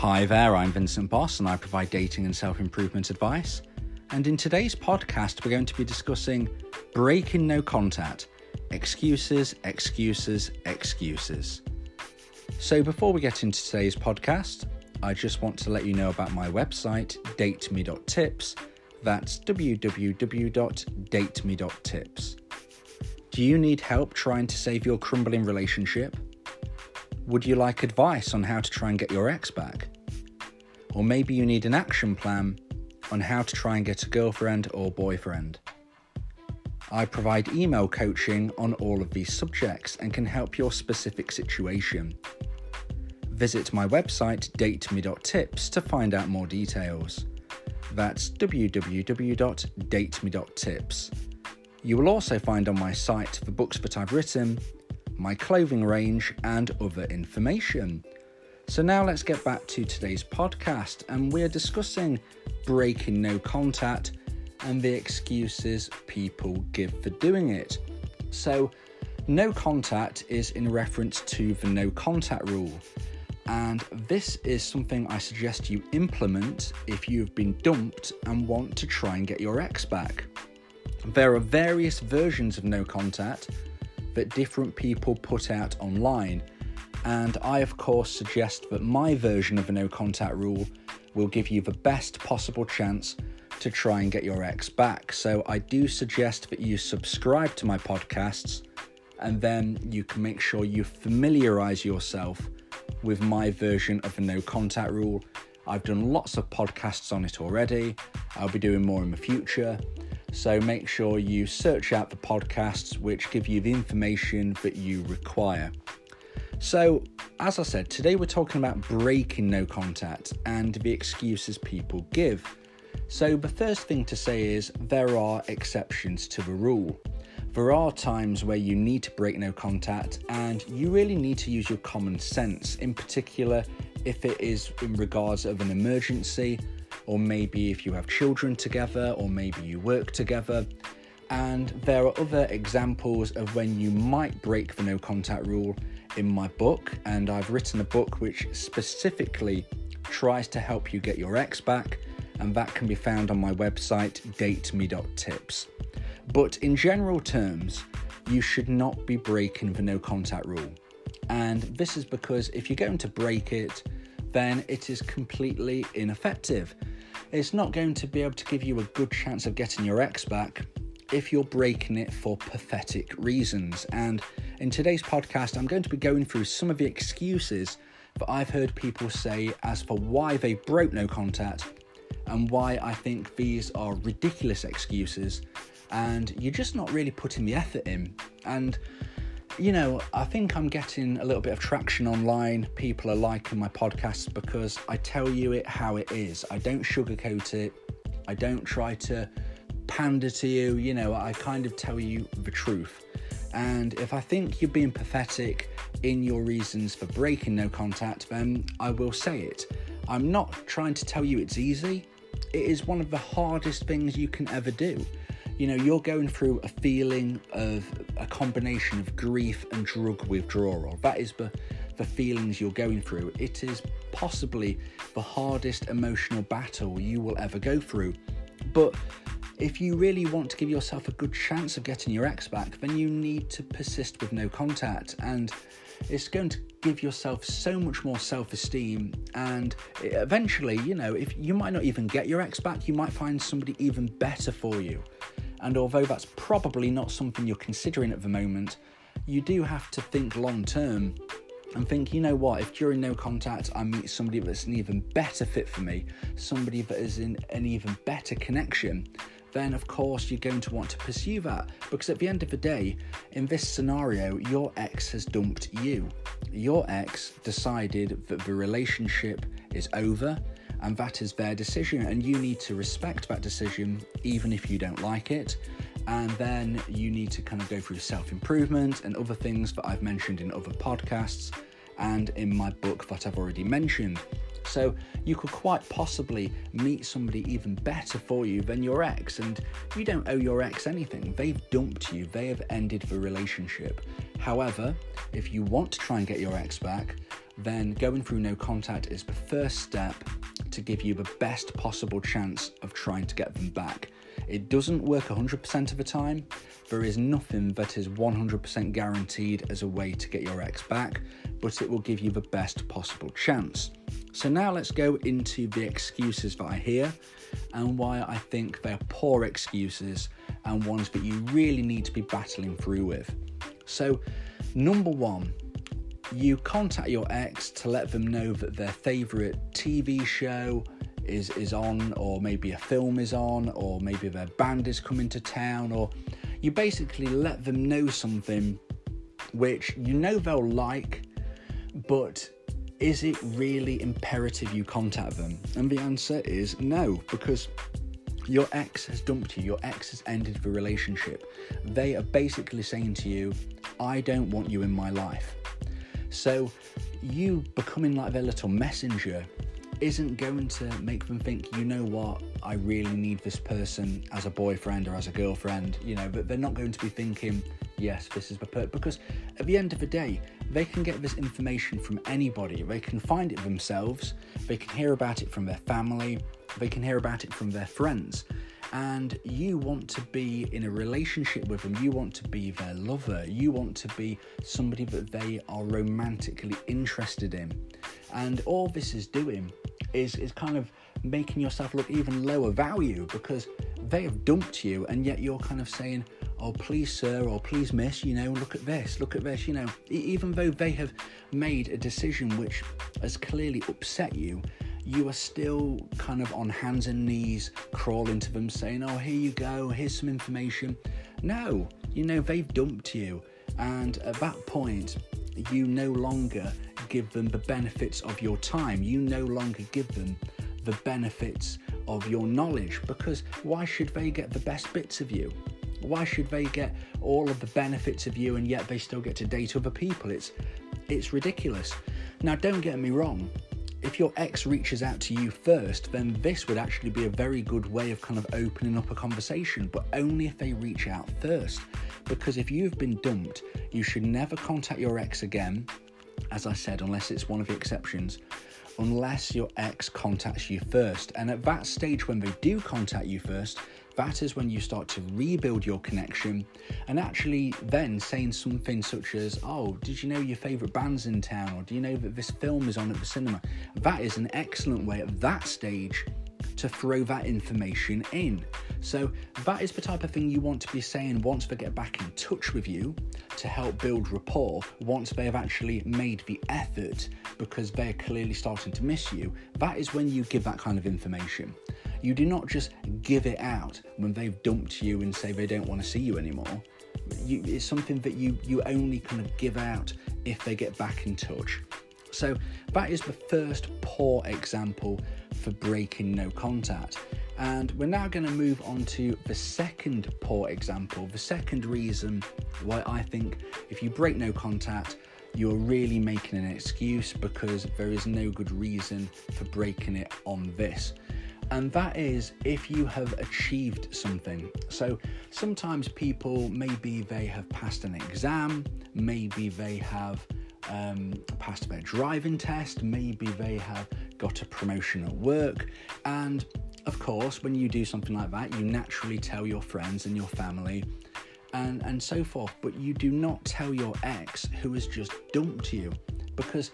Hi there, I'm Vincent Boss and I provide dating and self improvement advice. And in today's podcast, we're going to be discussing breaking no contact excuses, excuses, excuses. So before we get into today's podcast, I just want to let you know about my website, dateme.tips. That's www.dateme.tips. Do you need help trying to save your crumbling relationship? Would you like advice on how to try and get your ex back? Or maybe you need an action plan on how to try and get a girlfriend or boyfriend. I provide email coaching on all of these subjects and can help your specific situation. Visit my website dateme.tips to find out more details. That's www.dateme.tips. You will also find on my site the books that I've written, my clothing range, and other information. So now let's get back to today's podcast, and we're discussing breaking no contact and the excuses people give for doing it. So, no contact is in reference to the no contact rule, and this is something I suggest you implement if you've been dumped and want to try and get your ex back. There are various versions of no contact that different people put out online, and I, of course, suggest that my version of a no contact rule will give you the best possible chance to try and get your ex back. So, I do suggest that you subscribe to my podcasts and then you can make sure you familiarize yourself with my version of the no contact rule. I've done lots of podcasts on it already, I'll be doing more in the future. So make sure you search out the podcasts which give you the information that you require. So, as I said, today we're talking about breaking no contact and the excuses people give. So, the first thing to say is there are exceptions to the rule. There are times where you need to break no contact and you really need to use your common sense, in particular if it is in regards of an emergency or maybe if you have children together, or maybe you work together. And there are other examples of when you might break the no contact rule in my book, and I've written a book which specifically tries to help you get your ex back, and that can be found on my website, dateme.tips. But in general terms, you should not be breaking the no contact rule. And this is because if you're going to break it, then it is completely ineffective. It's not going to be able to give you a good chance of getting your ex back if you're breaking it for pathetic reasons. And in today's podcast, I'm going to be going through some of the excuses that I've heard people say as for why they broke no contact and why I think these are ridiculous excuses and you're just not really putting the effort in. And you know, I think I'm getting a little bit of traction online. People are liking my podcasts because I tell you it how it is. I don't sugarcoat it. I don't try to pander to you. You know, I kind of tell you the truth. And if I think you're being pathetic in your reasons for breaking no contact, then I will say it. I'm not trying to tell you it's easy. It is one of the hardest things you can ever do you know, you're going through a feeling of a combination of grief and drug withdrawal. That is the, the feelings you're going through. It is possibly the hardest emotional battle you will ever go through. But if you really want to give yourself a good chance of getting your ex back, then you need to persist with no contact. And it's going to give yourself so much more self esteem. And eventually, you know, if you might not even get your ex back, you might find somebody even better for you. And although that's probably not something you're considering at the moment, you do have to think long term and think, you know what, if during no contact I meet somebody that's an even better fit for me, somebody that is in an even better connection, then of course you're going to want to pursue that. Because at the end of the day, in this scenario, your ex has dumped you. Your ex decided that the relationship is over and that is their decision, and you need to respect that decision even if you don't like it. And then you need to kind of go through self improvement and other things that I've mentioned in other podcasts and in my book that I've already mentioned. So you could quite possibly meet somebody even better for you than your ex, and you don't owe your ex anything. They've dumped you, they have ended the relationship. However, if you want to try and get your ex back, then going through no contact is the first step to give you the best possible chance of trying to get them back. It doesn't work 100% of the time. There is nothing that is 100% guaranteed as a way to get your ex back, but it will give you the best possible chance. So now let's go into the excuses that I hear and why I think they're poor excuses and ones that you really need to be battling through with. So, number one, you contact your ex to let them know that their favourite TV show is, is on, or maybe a film is on, or maybe their band is coming to town, or you basically let them know something which you know they'll like, but is it really imperative you contact them? And the answer is no, because your ex has dumped you, your ex has ended the relationship. They are basically saying to you, I don't want you in my life. So, you becoming like their little messenger isn't going to make them think, you know what, I really need this person as a boyfriend or as a girlfriend, you know, but they're not going to be thinking, yes, this is the person. Because at the end of the day, they can get this information from anybody. They can find it themselves, they can hear about it from their family, they can hear about it from their friends and you want to be in a relationship with them, you want to be their lover, you want to be somebody that they are romantically interested in. And all this is doing is, is kind of making yourself look even lower value because they have dumped you and yet you're kind of saying, oh, please, sir, or please, miss, you know, look at this, look at this, you know, even though they have made a decision which has clearly upset you you are still kind of on hands and knees crawling to them saying, Oh, here you go, here's some information. No, you know, they've dumped you. And at that point, you no longer give them the benefits of your time. You no longer give them the benefits of your knowledge because why should they get the best bits of you? Why should they get all of the benefits of you and yet they still get to date other people? It's it's ridiculous. Now don't get me wrong, if your ex reaches out to you first, then this would actually be a very good way of kind of opening up a conversation, but only if they reach out first. Because if you've been dumped, you should never contact your ex again, as I said, unless it's one of the exceptions, unless your ex contacts you first. And at that stage, when they do contact you first, that is when you start to rebuild your connection and actually then saying something such as, Oh, did you know your favourite band's in town? Or do you know that this film is on at the cinema? That is an excellent way at that stage to throw that information in. So, that is the type of thing you want to be saying once they get back in touch with you to help build rapport, once they have actually made the effort because they're clearly starting to miss you. That is when you give that kind of information. You do not just give it out when they've dumped you and say they don't want to see you anymore. You, it's something that you, you only kind of give out if they get back in touch. So that is the first poor example for breaking no contact. And we're now going to move on to the second poor example, the second reason why I think if you break no contact, you're really making an excuse because there is no good reason for breaking it on this and that is if you have achieved something. So sometimes people, maybe they have passed an exam, maybe they have um, passed their driving test, maybe they have got a promotion at work, and of course, when you do something like that, you naturally tell your friends and your family and, and so forth, but you do not tell your ex who has just dumped you because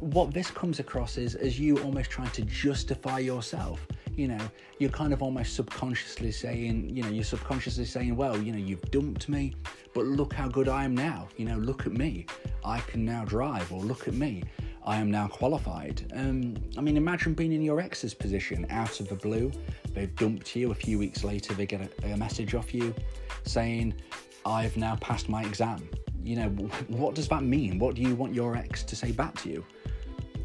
what this comes across is as you almost trying to justify yourself you know, you're kind of almost subconsciously saying, you know, you're subconsciously saying, well, you know, you've dumped me, but look how good I am now. You know, look at me. I can now drive, or look at me. I am now qualified. Um, I mean, imagine being in your ex's position out of the blue. They've dumped you. A few weeks later, they get a, a message off you saying, I've now passed my exam. You know, what does that mean? What do you want your ex to say back to you?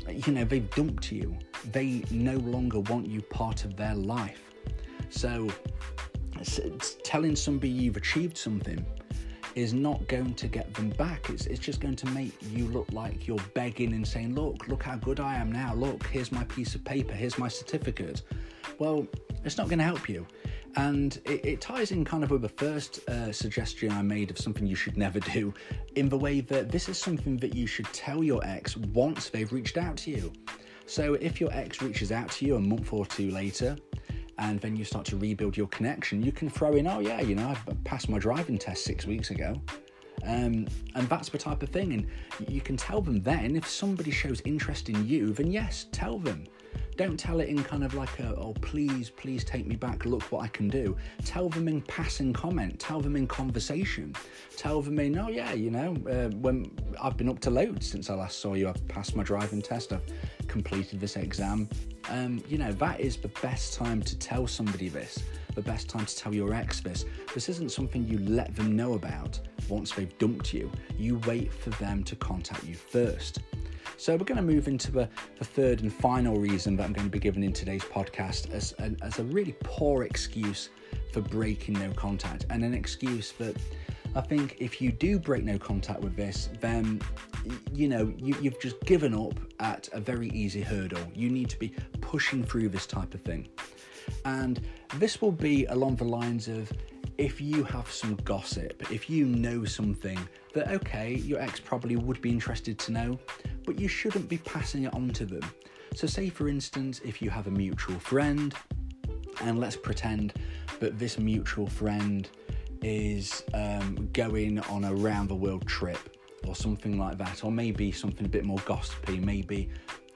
You know, they've dumped you. They no longer want you part of their life. So, it's, telling somebody you've achieved something is not going to get them back. It's, it's just going to make you look like you're begging and saying, Look, look how good I am now. Look, here's my piece of paper, here's my certificate. Well, it's not going to help you. And it, it, ties in kind of with the first uh, suggestion I made of something you should never do, in the way that this is something that you should tell your ex once they've reached out to you. So if your ex reaches out to you a month or two later, and then you start to rebuild your connection, you can throw in, oh yeah, you know, I passed my driving test six weeks ago. Um, and that's the type of thing. And you can tell them then if somebody shows interest in you, then yes, tell them. Don't tell it in kind of like a, oh, please, please take me back, look what I can do. Tell them in passing comment, tell them in conversation, tell them in, oh, yeah, you know, uh, when I've been up to loads since I last saw you, I've passed my driving test, I've completed this exam. Um, you know, that is the best time to tell somebody this, the best time to tell your ex this. This isn't something you let them know about once they've dumped you. You wait for them to contact you first. So we're going to move into the, the third and final reason that I'm going to be giving in today's podcast as, as a really poor excuse for breaking no contact and an excuse that I think if you do break no contact with this, then you know you, you've just given up at a very easy hurdle. You need to be pushing through this type of thing. And this will be along the lines of if you have some gossip, if you know something that, okay, your ex probably would be interested to know, but you shouldn't be passing it on to them. So, say for instance, if you have a mutual friend, and let's pretend that this mutual friend is um, going on a round the world trip or something like that, or maybe something a bit more gossipy, maybe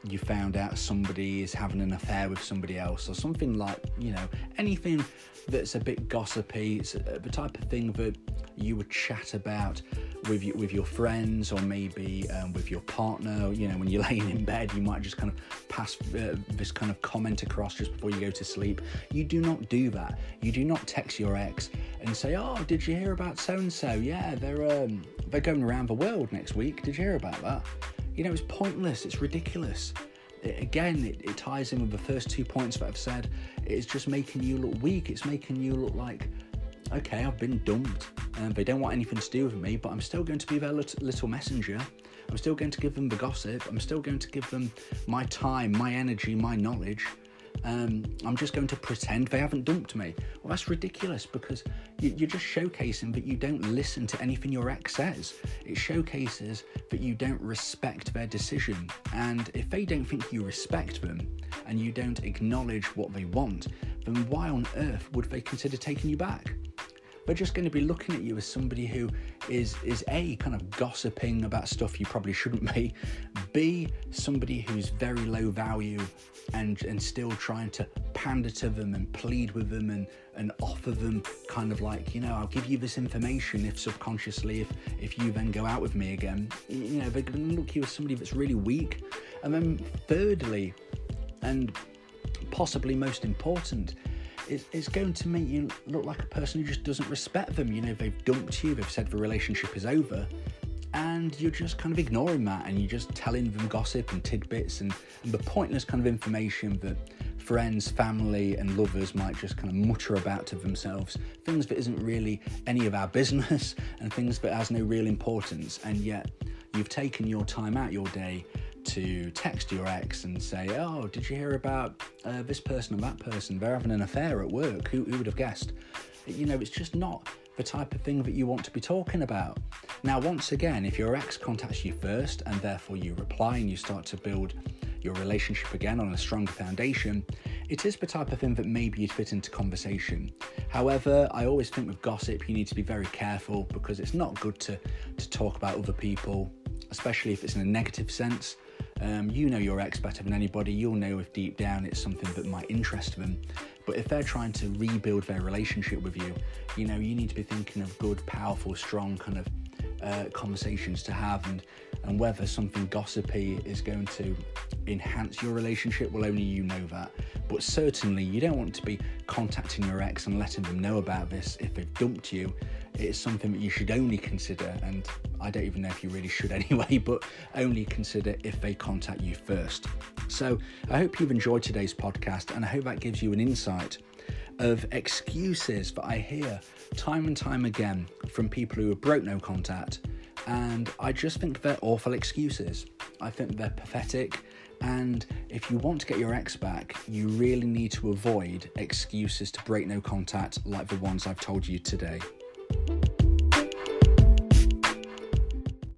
you found out somebody is having an affair with somebody else or something like you know anything that's a bit gossipy it's the type of thing that you would chat about with you, with your friends or maybe um, with your partner you know when you're laying in bed you might just kind of pass uh, this kind of comment across just before you go to sleep. You do not do that. You do not text your ex and say oh did you hear about so and so yeah they're um, they're going around the world next week. Did you hear about that you know, it's pointless, it's ridiculous. It, again, it, it ties in with the first two points that I've said. It's just making you look weak, it's making you look like, okay, I've been dumped and they don't want anything to do with me, but I'm still going to be their little messenger. I'm still going to give them the gossip. I'm still going to give them my time, my energy, my knowledge um, I'm just going to pretend they haven't dumped me. Well, that's ridiculous because you, are just showcasing that you don't listen to anything your ex says. It showcases that you don't respect their decision. And if they don't think you respect them and you don't acknowledge what they want, then why on earth would they consider taking you back? They're just going to be looking at you as somebody who is is a kind of gossiping about stuff you probably shouldn't be, b somebody who's very low value and and still trying to pander to them and plead with them and and offer them kind of like you know I'll give you this information if subconsciously if if you then go out with me again. You know they're going to look at you as somebody that's really weak. And then thirdly and possibly most important it's going to make you look like a person who just doesn't respect them. You know, they've dumped you, they've said the relationship is over, and you're just kind of ignoring that and you're just telling them gossip and tidbits and, and the pointless kind of information that friends, family, and lovers might just kind of mutter about to themselves. Things that isn't really any of our business and things that has no real importance, and yet you've taken your time out your day to text your ex and say, Oh, did you hear about uh, this person and that person? They're having an affair at work. Who, who would have guessed? You know, it's just not the type of thing that you want to be talking about. Now, once again, if your ex contacts you first and therefore you reply and you start to build your relationship again on a stronger foundation, it is the type of thing that maybe you'd fit into conversation. However, I always think with gossip, you need to be very careful because it's not good to, to talk about other people, especially if it's in a negative sense. Um, you know your ex better than anybody. You'll know if deep down it's something that might interest them. But if they're trying to rebuild their relationship with you, you know, you need to be thinking of good, powerful, strong kind of uh, conversations to have and and whether something gossipy is going to enhance your relationship well only you know that but certainly you don't want to be contacting your ex and letting them know about this if they've dumped you it's something that you should only consider, and I don't even know if you really should anyway, but only consider if they contact you first. So I hope you've enjoyed today's podcast, and I hope that gives you an insight of excuses that I hear time and time again from people who have broke no contact, and I just think they're awful excuses. I think they're pathetic, and if you want to get your ex back, you really need to avoid excuses to break no contact like the ones I've told you today.